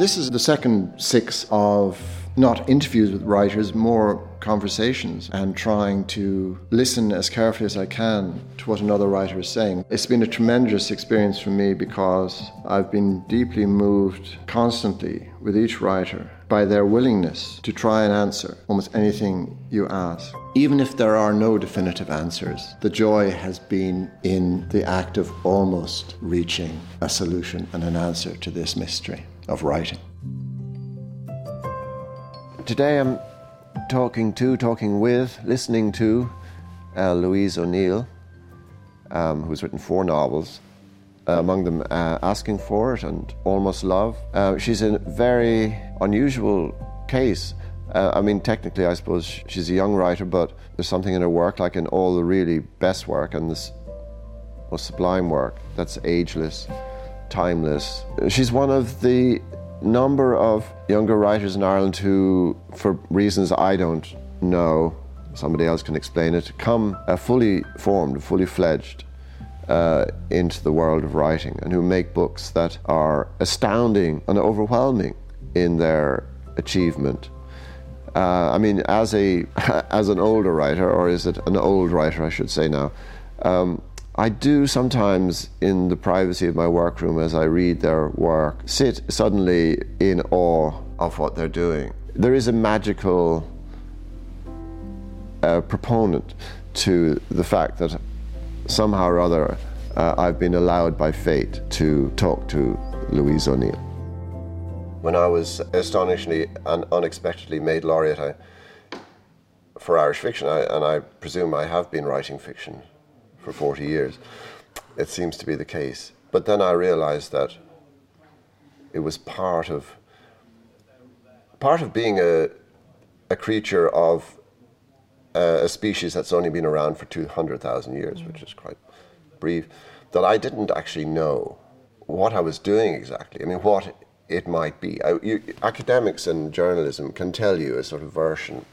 This is the second six of not interviews with writers, more conversations and trying to listen as carefully as I can to what another writer is saying. It's been a tremendous experience for me because I've been deeply moved constantly with each writer by their willingness to try and answer almost anything you ask. Even if there are no definitive answers, the joy has been in the act of almost reaching a solution and an answer to this mystery of writing. Today I'm talking to, talking with, listening to uh, Louise O'Neill, um, who's written four novels, uh, among them uh, Asking for It and Almost Love. Uh, she's a very unusual case. Uh, I mean, technically, I suppose she's a young writer, but there's something in her work, like in all the really best work and this most sublime work, that's ageless, timeless. She's one of the number of younger writers in Ireland who, for reasons I don't know, somebody else can explain it, come uh, fully formed, fully fledged uh, into the world of writing and who make books that are astounding and overwhelming in their achievement. Uh, I mean, as a as an older writer, or is it an old writer, I should say now, um, I do sometimes, in the privacy of my workroom, as I read their work, sit suddenly in awe of what they're doing. There is a magical uh, proponent to the fact that somehow or other uh, I've been allowed by fate to talk to Louise O'Neill. When I was astonishingly and unexpectedly made laureate I, for Irish fiction, I, and I presume I have been writing fiction for 40 years. It seems to be the case. But then I realized that it was part of part of being a a creature of uh, a species that's only been around for 200,000 years, mm-hmm. which is quite brief, that I didn't actually know what I was doing exactly. I mean, what it might be. I, you, academics and journalism can tell you a sort of version.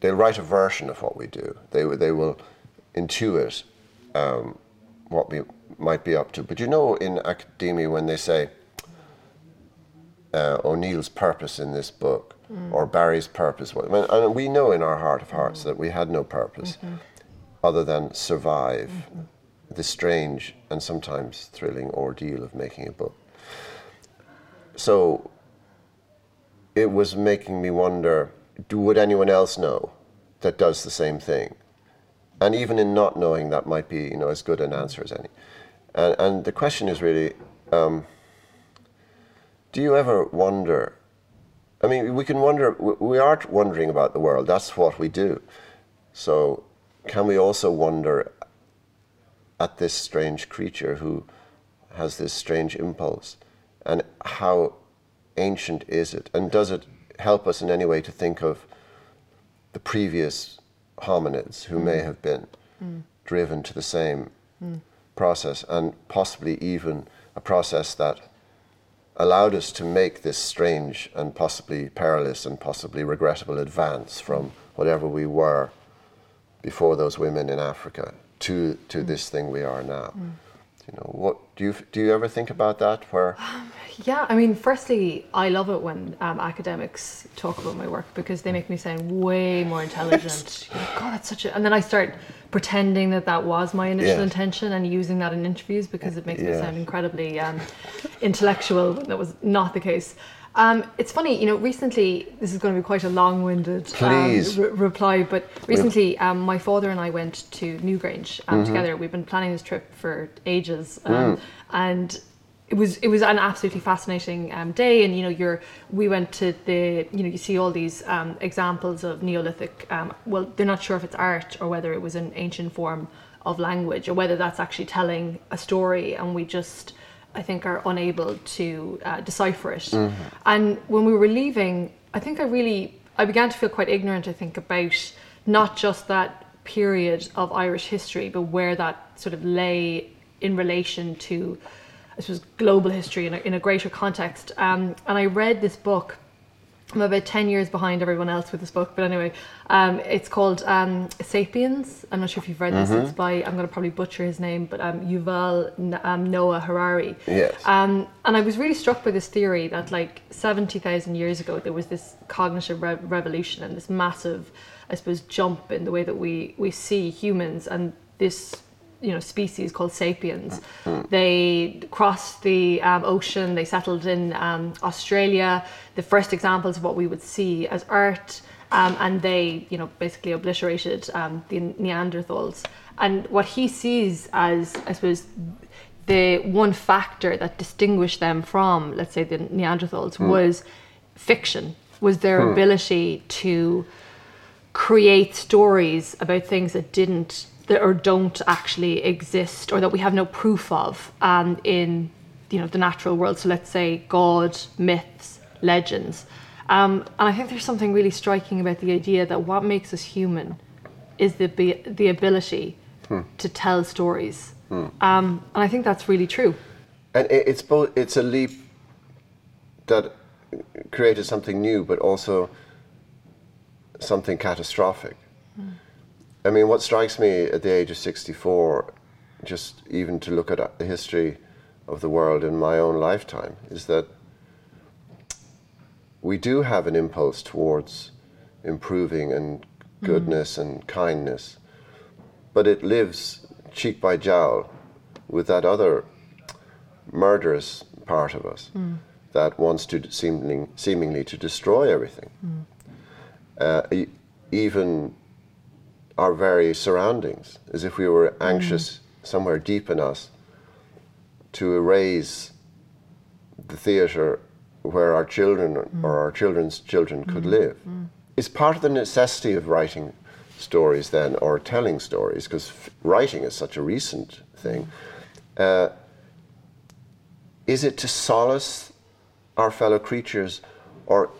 They'll write a version of what we do. They, they will intuit um, what we might be up to. But you know, in academia, when they say uh, O'Neill's purpose in this book mm. or Barry's purpose, and we know in our heart of hearts mm. that we had no purpose mm-hmm. other than survive mm-hmm. the strange and sometimes thrilling ordeal of making a book. So it was making me wonder do, would anyone else know that does the same thing? And even in not knowing, that might be you know as good an answer as any. And, and the question is really, um, do you ever wonder? I mean, we can wonder. We are wondering about the world. That's what we do. So, can we also wonder at this strange creature who has this strange impulse, and how ancient is it, and does it help us in any way to think of the previous hominids who may have been mm. driven to the same mm. process and possibly even a process that allowed us to make this strange and possibly perilous and possibly regrettable advance from whatever we were before those women in Africa to to mm. this thing we are now. You know, what do you do you ever think about that where um, yeah, I mean, firstly, I love it when um, academics talk about my work because they make me sound way more intelligent. God, that's such a. And then I start pretending that that was my initial yeah. intention and using that in interviews because it makes yeah. me sound incredibly um, intellectual. That was not the case. Um, it's funny, you know, recently, this is going to be quite a long winded um, re- reply, but recently um, my father and I went to Newgrange um, mm-hmm. together. We've been planning this trip for ages. Um, mm. And it was it was an absolutely fascinating um, day and you know you're we went to the you know you see all these um, examples of neolithic um, well they're not sure if it's art or whether it was an ancient form of language or whether that's actually telling a story and we just i think are unable to uh, decipher it mm-hmm. and when we were leaving i think i really i began to feel quite ignorant i think about not just that period of irish history but where that sort of lay in relation to I suppose, global history in a, in a greater context. Um, and I read this book I'm about 10 years behind everyone else with this book, but anyway, um, it's called um, Sapiens. I'm not sure if you've read this. Mm-hmm. It's by, I'm going to probably butcher his name, but um, Yuval N- um, Noah Harari. Yes. Um, and I was really struck by this theory that, like, 70,000 years ago, there was this cognitive re- revolution and this massive, I suppose, jump in the way that we, we see humans and this you know species called sapiens. They crossed the um, ocean. They settled in um, Australia. The first examples of what we would see as art, um, and they you know basically obliterated um, the Neanderthals. And what he sees as I suppose the one factor that distinguished them from let's say the Neanderthals was fiction. Was their ability to create stories about things that didn't that or don't actually exist or that we have no proof of um, in you know the natural world. So let's say god myths legends. Um, and i think there's something really striking about the idea that what makes us human is the be- the ability to tell stories. Um, and i think that's really true. And it's both. It's a leap that created something new, but also something catastrophic. I mean, what strikes me at the age of sixty-four, just even to look at uh, the history of the world in my own lifetime, is that we do have an impulse towards improving and goodness and kindness, but it lives cheek by jowl with that other murderous part of us that wants to seemingly, seemingly to destroy everything. Uh, e- even our very surroundings, as if we were mm. anxious somewhere deep in us to erase the theatre where our children or mm. our children's children could mm. live. Is part of the necessity of writing stories then, or telling stories, because f- writing is such a recent thing. Uh, is it to solace our fellow creatures, or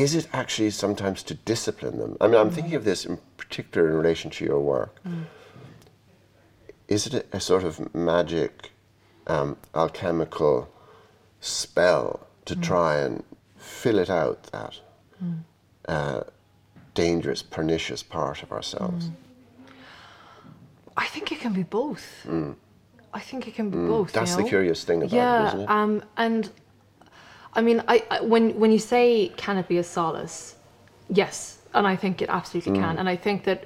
is it actually sometimes to discipline them? I mean, I'm thinking of this in particular in relation to your work. Is it a, a sort of magic, um, alchemical spell to try and fill it out, that uh, dangerous, pernicious part of ourselves? i think it can be both i think it can be both you Mm. That's the curious thing about yeah, it, isn't it? um, and I mean, I, I when when you say can it be a solace, yes, and I think it absolutely Mm. can, and I think that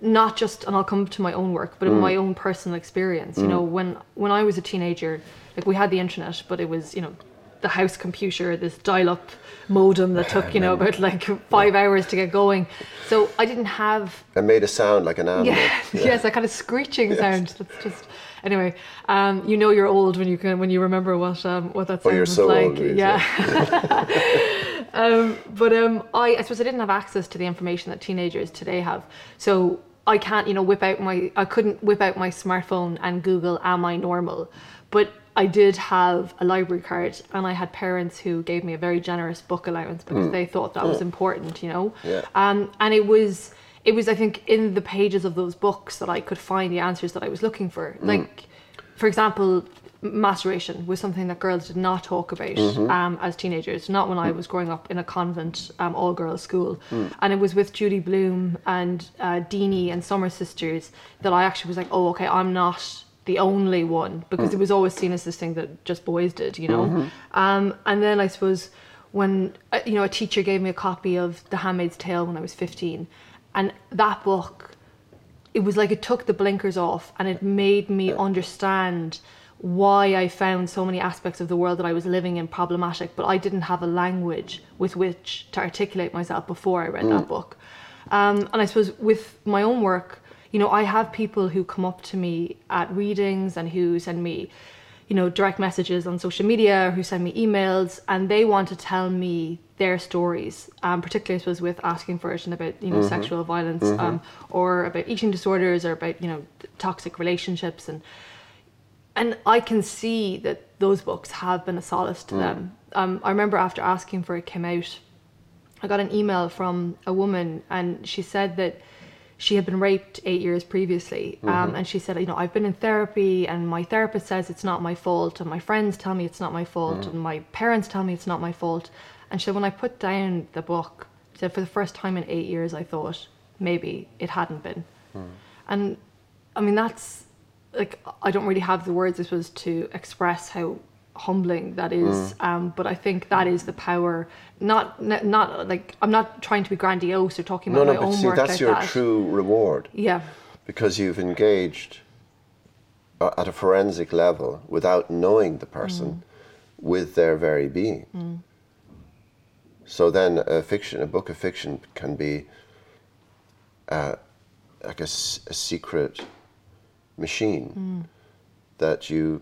not just, and I'll come to my own work, but in Mm. my own personal experience. You know, when when I was a teenager, like we had the internet, but it was you know the house computer, this dial-up modem that took you know about like five hours to get going. So I didn't have It made a sound like an animal. yeah, yes, that kind of screeching sound. That's just anyway. Um, you know you're old when you can when you remember what um, what that Oh, sound you're was so like. old, yeah. um, but um, I, I suppose I didn't have access to the information that teenagers today have. So I can't, you know, whip out my I couldn't whip out my smartphone and Google am I normal? But I did have a library card and I had parents who gave me a very generous book allowance because they thought that was important, you know. Yeah. Um, and it was it was I think in the pages of those books that I could find the answers that I was looking for. Like, for example, masturbation was something that girls did not talk about um, as teenagers. Not when I was growing up in a convent um, all girls school, and it was with Judy Blume and uh, Deenie and Summer Sisters that I actually was like, oh, okay, I'm not the only one because it was always seen as this thing that just boys did, you know. Um, and then I suppose when uh, you know a teacher gave me a copy of The Handmaid's Tale when I was 15, and that book, it was like it took the blinkers off and it made me understand why I found so many aspects of the world that I was living in problematic, but I didn't have a language with which to articulate myself before I read that book. Um, and I suppose with my own work, you know, I have people who come up to me at readings and who send me, you know, direct messages on social media, who send me emails, and they want to tell me their stories, um, particularly I suppose with asking for it and about you know sexual violence, um, or about eating disorders, or about you know toxic relationships, and and I can see that those books have been a solace to them. Um, I remember after asking for it came out, I got an email from a woman, and she said that she had been raped eight years previously. Um, mm-hmm. and she said, you know, I've been in therapy, and my therapist says it's not my fault, and my friends tell me it's not my fault, mm-hmm. and my parents tell me it's not my fault. And she said, when I put down the book, she said, for the first time in eight years, I thought maybe it hadn't been. Mm. And I mean, that's like, I don't really have the words, I suppose, to express how humbling that is. Um, but I think that is the power. Not, not, like, I'm not trying to be grandiose or talking No, about no, my but own see, work that's like your that. true reward Yeah. because you've engaged uh, at a forensic level without knowing the person with their very being. So then, a fiction, a book of fiction, can be uh, like a, a secret machine that you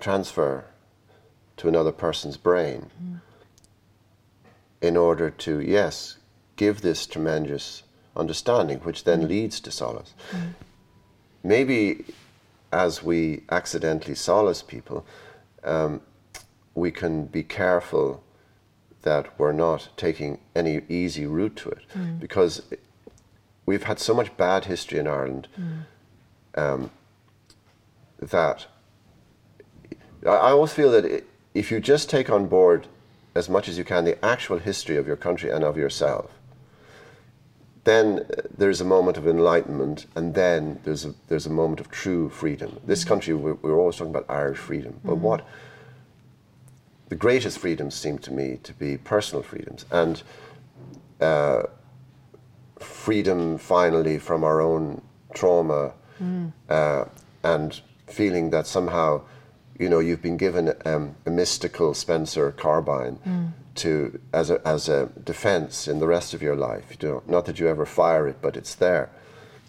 transfer to another person's brain in order to, yes, give this tremendous understanding, which then leads to solace. Maybe as we accidentally solace people, um, we can be careful that we're not taking any easy route to it. Because we've had so much bad history in Ireland um, that I I always feel that i if you just take on board as much as you can the actual history of your country and of yourself, then there's a moment of enlightenment, and then there's a there's a moment of true freedom. This country, we're, we're always talking about Irish freedom, but what the greatest freedoms seem to me to be personal freedoms and uh, freedom finally from our own trauma uh, and feeling that somehow you know you've been given um, a mystical Spencer carbine to as a as a defense in the rest of your life. You know not that you ever fire it but it's there.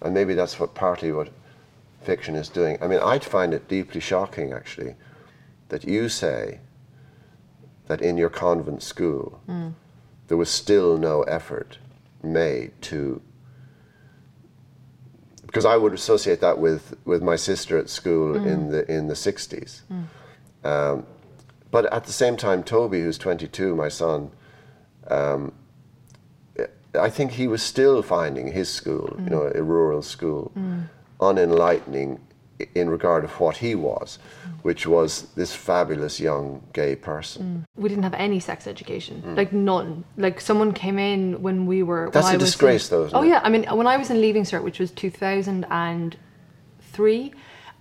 And maybe that's what partly what fiction is doing. I mean I'd find it deeply shocking actually that you say that in your convent school there was still no effort made to because I would associate that with, with my sister at school in the in the 60s. Um, but at the same time, Toby, who's 22, my son, um, I think he was still finding his school, you know, a rural school, unenlightening i- in regard of what he was, which was this fabulous young gay person. we didn't have any sex education, like none. Like someone came in when we were. That's I a in- disgrace, though, isn't oh it? yeah, I mean, when I was in Leaving Cert, which was two thousand and three,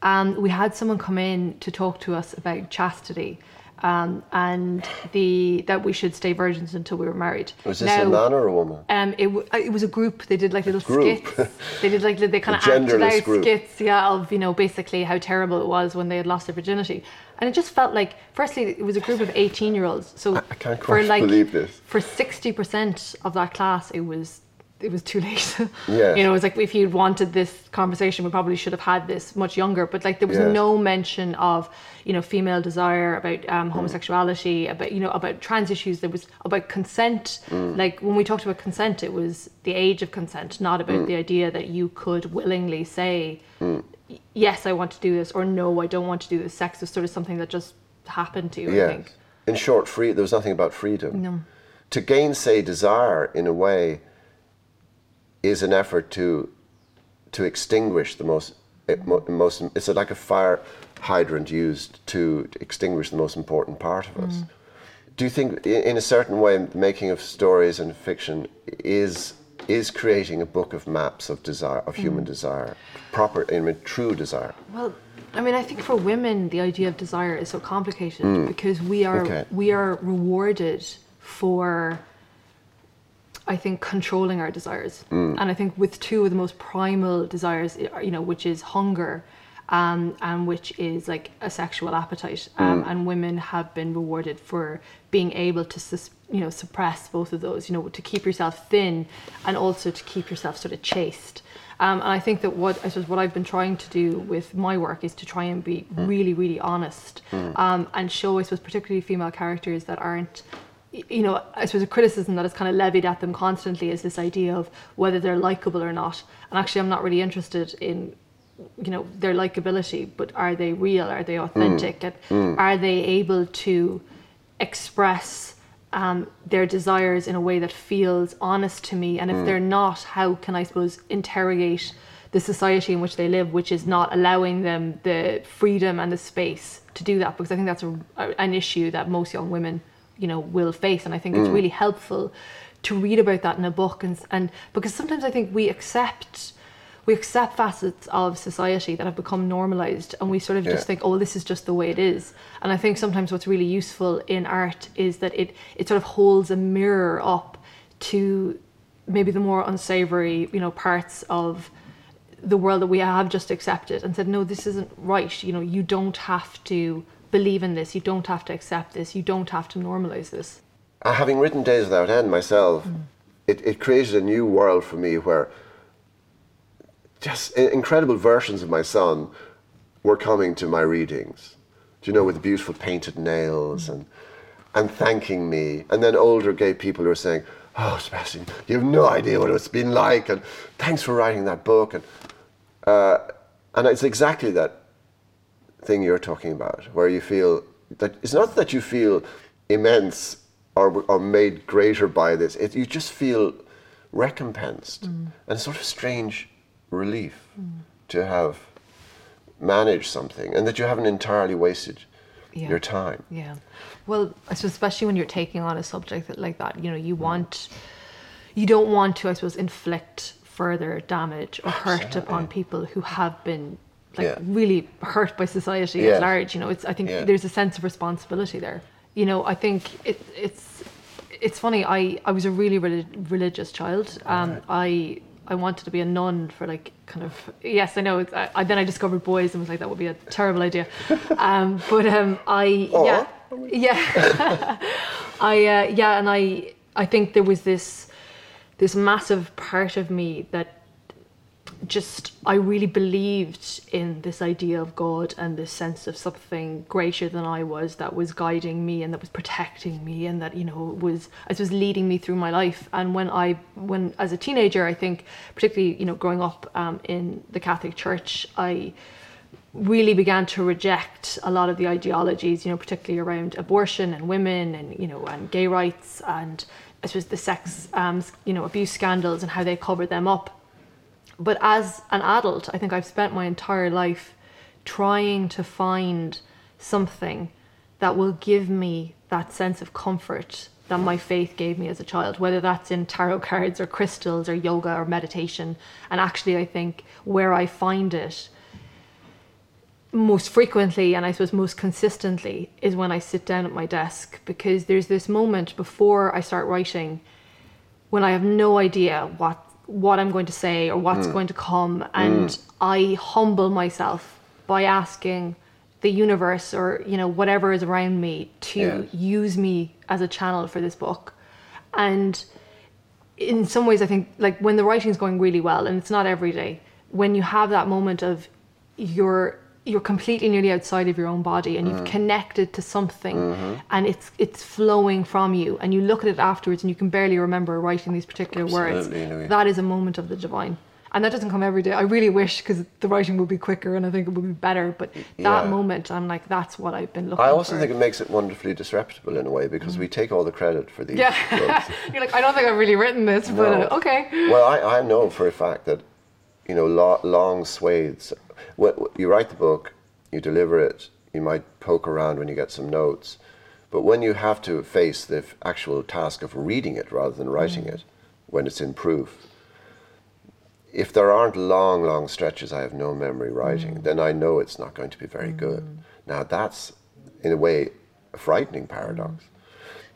um, we had someone come in to talk to us about chastity. Um, and the that we should stay virgins until we were married. Was this Now, a man or a woman? Um, it, w- it was a group. They did like little skits. They did like they kind of acted out group. skits, yeah, of you know basically how terrible it was when they had lost their virginity, and it just felt like firstly it was a group of eighteen year olds. So I can't for quite like believe this. for sixty percent of that class, it was it was too late. Yes. you know, it was like if you'd wanted this conversation, we probably should have had this much younger. But like there was Yes. no mention of you know female desire, about um, homosexuality, about you know about trans issues. There was about consent. Mm. Like when we talked about consent, it was the age of consent, not about mm. the idea that you could willingly say, mm. "Y- yes, I want to do this, or no, I don't want to do this. Sex was sort of something that just happened to you. I think. In short, free. There was nothing about freedom. No. To gainsay desire, in a way, is an effort to to extinguish the most eh, it, most. It's like a fire hydrant used to extinguish the most important part of us. Mm. Do you think, in a certain way, the making of stories and fiction is is creating a book of maps of desire, of human mm. desire, proper, I mean, true desire? Well, I mean, I think for women, the idea of desire is so complicated mm. because we are Okay. we are rewarded for, I think, controlling our desires, and I think with two of the most primal desires, you know, which is hunger. Um, and which is like a sexual appetite, um, and women have been rewarded for being able to, sus- you know, suppress both of those. You know, to keep yourself thin, and also to keep yourself sort of chaste. Um, and I think that what I suppose what I've been trying to do with my work is to try and be really, really honest um, and show, I suppose, particularly female characters that aren't, you know, I suppose a criticism that is kind of levied at them constantly is this idea of whether they're likable or not. And actually, I'm not really interested in, you know, their likability, but are they real? Are they authentic? Mm. And mm. are they able to express um, their desires in a way that feels honest to me. And if mm. they're not, how can I suppose interrogate the society in which they live, which is not allowing them the freedom and the space to do that? Because I think that's a, an issue that most young women you know will face. And i think it's mm. really helpful to read about that in a book. And and because sometimes i think we accept we accept facets of society that have become normalized and we sort of Yeah. just think oh this is just the way it is. And i think sometimes what's really useful in art is that it it sort of holds a mirror up to maybe the more unsavory you know parts of the world that we have just accepted and said no this isn't right. You know you don't have to believe in this you don't have to accept this you don't have to normalize this Uh, having written Days Without End myself, Mm. it, it created a new world for me where just incredible versions of my son were coming to my readings. Do you know, with beautiful painted nails and and thanking me. And then older gay people who were saying, "Oh, Sebastian, you have no idea what it's been like, and thanks for writing that book." And uh, and it's exactly that thing you're talking about, where you feel that it's not that you feel immense or, or made greater by this, it, you just feel recompensed mm. and sort of strange relief to have managed something and that you haven't entirely wasted Yeah. your time. Yeah. Well, I suppose especially when you're taking on a subject that, like that, you know, you want, you don't want to, I suppose, inflict further damage or hurt upon people who have been like Yeah. really hurt by society Yeah. at large. You know, it's I think Yeah. there's a sense of responsibility there. You know, I think it, it's it's funny. I I was a really relig- religious child. Um, I I wanted to be a nun for like kind of yes I know I, I then I discovered boys and was like that would be a terrible idea um, but um, I yeah yeah I uh, yeah and I I think there was this this massive part of me that just I really believed in this idea of God and this sense of something greater than I was that was guiding me and that was protecting me and that you know was as was leading me through my life. And when I when as a teenager, I think particularly you know growing up um, in the Catholic Church, I really began to reject a lot of the ideologies, you know, particularly around abortion and women and you know and gay rights and I suppose the sex um, you know abuse scandals and how they covered them up but as an adult, I think I've spent my entire life trying to find something that will give me that sense of comfort that my faith gave me as a child, whether that's in tarot cards or crystals or yoga or meditation. And actually, I think where I find it most frequently and I suppose most consistently is when I sit down at my desk because there's this moment before I start writing when I have no idea what what I'm going to say or what's mm. going to come and mm. I humble myself by asking the universe or you know whatever is around me to Yes. use me as a channel for this book. And in some ways I think like when the writing's going really well and it's not every day when you have that moment of you're you're completely nearly outside of your own body and you've connected to something and it's it's flowing from you and you look at it afterwards and you can barely remember writing these particular words. Absolutely, Louise. that is a moment of the divine. And that doesn't come every day. I really wish because the writing would be quicker and i think it would be better but that Yeah. moment i'm like that's what i've been looking I also for. think it makes it wonderfully disreputable in a way because we take all the credit for these yeah. you're like i don't think i've really written this but uh, okay. Well, I, I know for a fact that, you know, lo- long swathes. When you write the book, you deliver it. You might poke around when you get some notes, but when you have to face the f- actual task of reading it rather than writing mm. it, when it's in proof, if there aren't long, long stretches I have no memory writing, mm. then I know it's not going to be very good. Mm. Now that's, in a way, a frightening paradox,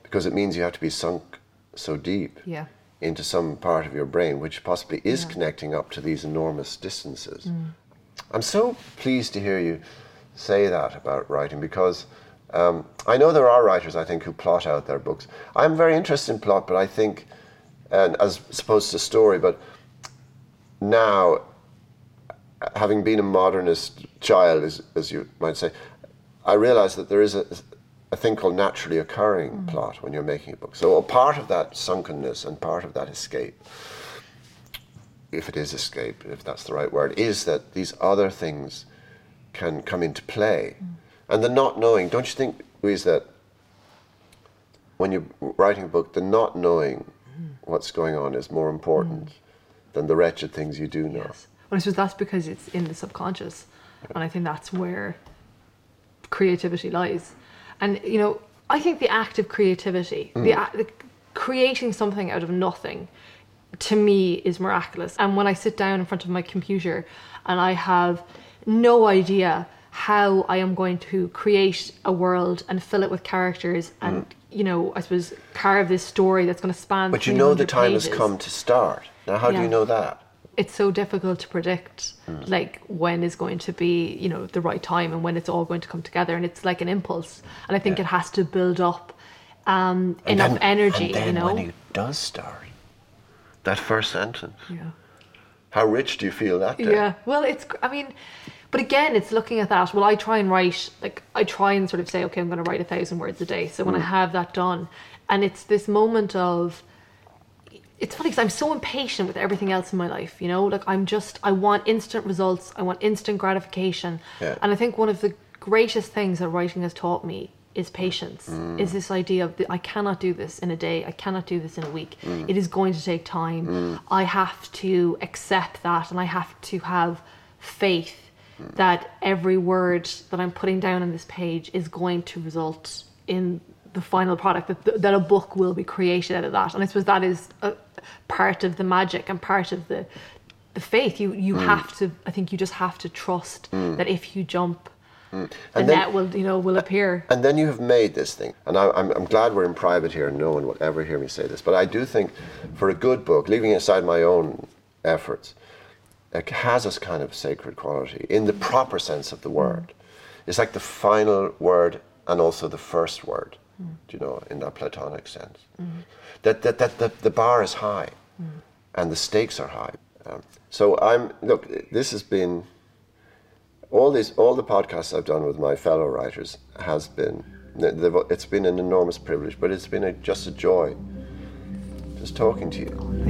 because it means you have to be sunk so deep yeah into some part of your brain which possibly is connecting up to these enormous distances. I'm so pleased to hear you say that about writing because um, I know there are writers, I think, who plot out their books. I'm very interested in plot, but I think, and as opposed to story, but now, having been a modernist child, as, as you might say, I realize that there is a, a thing called naturally occurring mm. plot when you're making a book. So a part of that sunkenness and part of that escape, if it is escape, if that's the right word, is that these other things can come into play. Mm. And the not knowing, don't you think, Louise, that when you're writing a book, the not knowing mm. what's going on is more important than the wretched things you do know? Yes. Well, I suppose that's because it's in the subconscious, and I think that's where creativity lies. And you know, I think the act of creativity, the, mm. act, the creating something out of nothing, to me is miraculous. And when I sit down in front of my computer and I have no idea how I am going to create a world and fill it with characters mm. and you know I suppose carve this story that's going to span. But you know the 300 time has come to start. Now, how do you know that? It's so difficult to predict, Hmm. like when is going to be, you know, the right time and when it's all going to come together. And it's like an impulse, and I think it has to build up um, enough then- energy, you know. when it does start, that first sentence, yeah. how rich do you feel that day? Yeah. Well, it's. I mean, but again, it's looking at that. Well, I try and write like I try and sort of say, okay, I'm going to write a thousand words a day. So when I have that done, and it's this moment of. It's funny because I'm so impatient with everything else in my life. You know, like I'm just I want instant results. I want instant gratification. Yeah. And I think one of the greatest things that writing has taught me is mm. patience. Mm. Is this idea of I cannot do this in a day. I cannot do this in a week. Mm. It is going to take time. I have to accept that, and I have to have faith that every word that I'm putting down on this page is going to result in the final product. That that a book will be created out of that. And I suppose that is a part of the magic and part of the the faith. You you mm. have to. I think you just have to trust mm. that if you jump. Mm. The And then- net will, you know, will appear. And then you have made this thing. And I, I'm, I'm glad we're in private here and no one will ever hear me say this. But I do think for a good book, leaving aside my own efforts, it has this kind of sacred quality in the proper sense of the word. It's like the final word and also the first word, do you know, in that Platonic sense. That, that, that the, the bar is high and the stakes are high. Um, so I'm, look, this has been all these all the podcasts I've done with my fellow writers has been it's been an enormous privilege, but it's been a, just a joy just talking to you.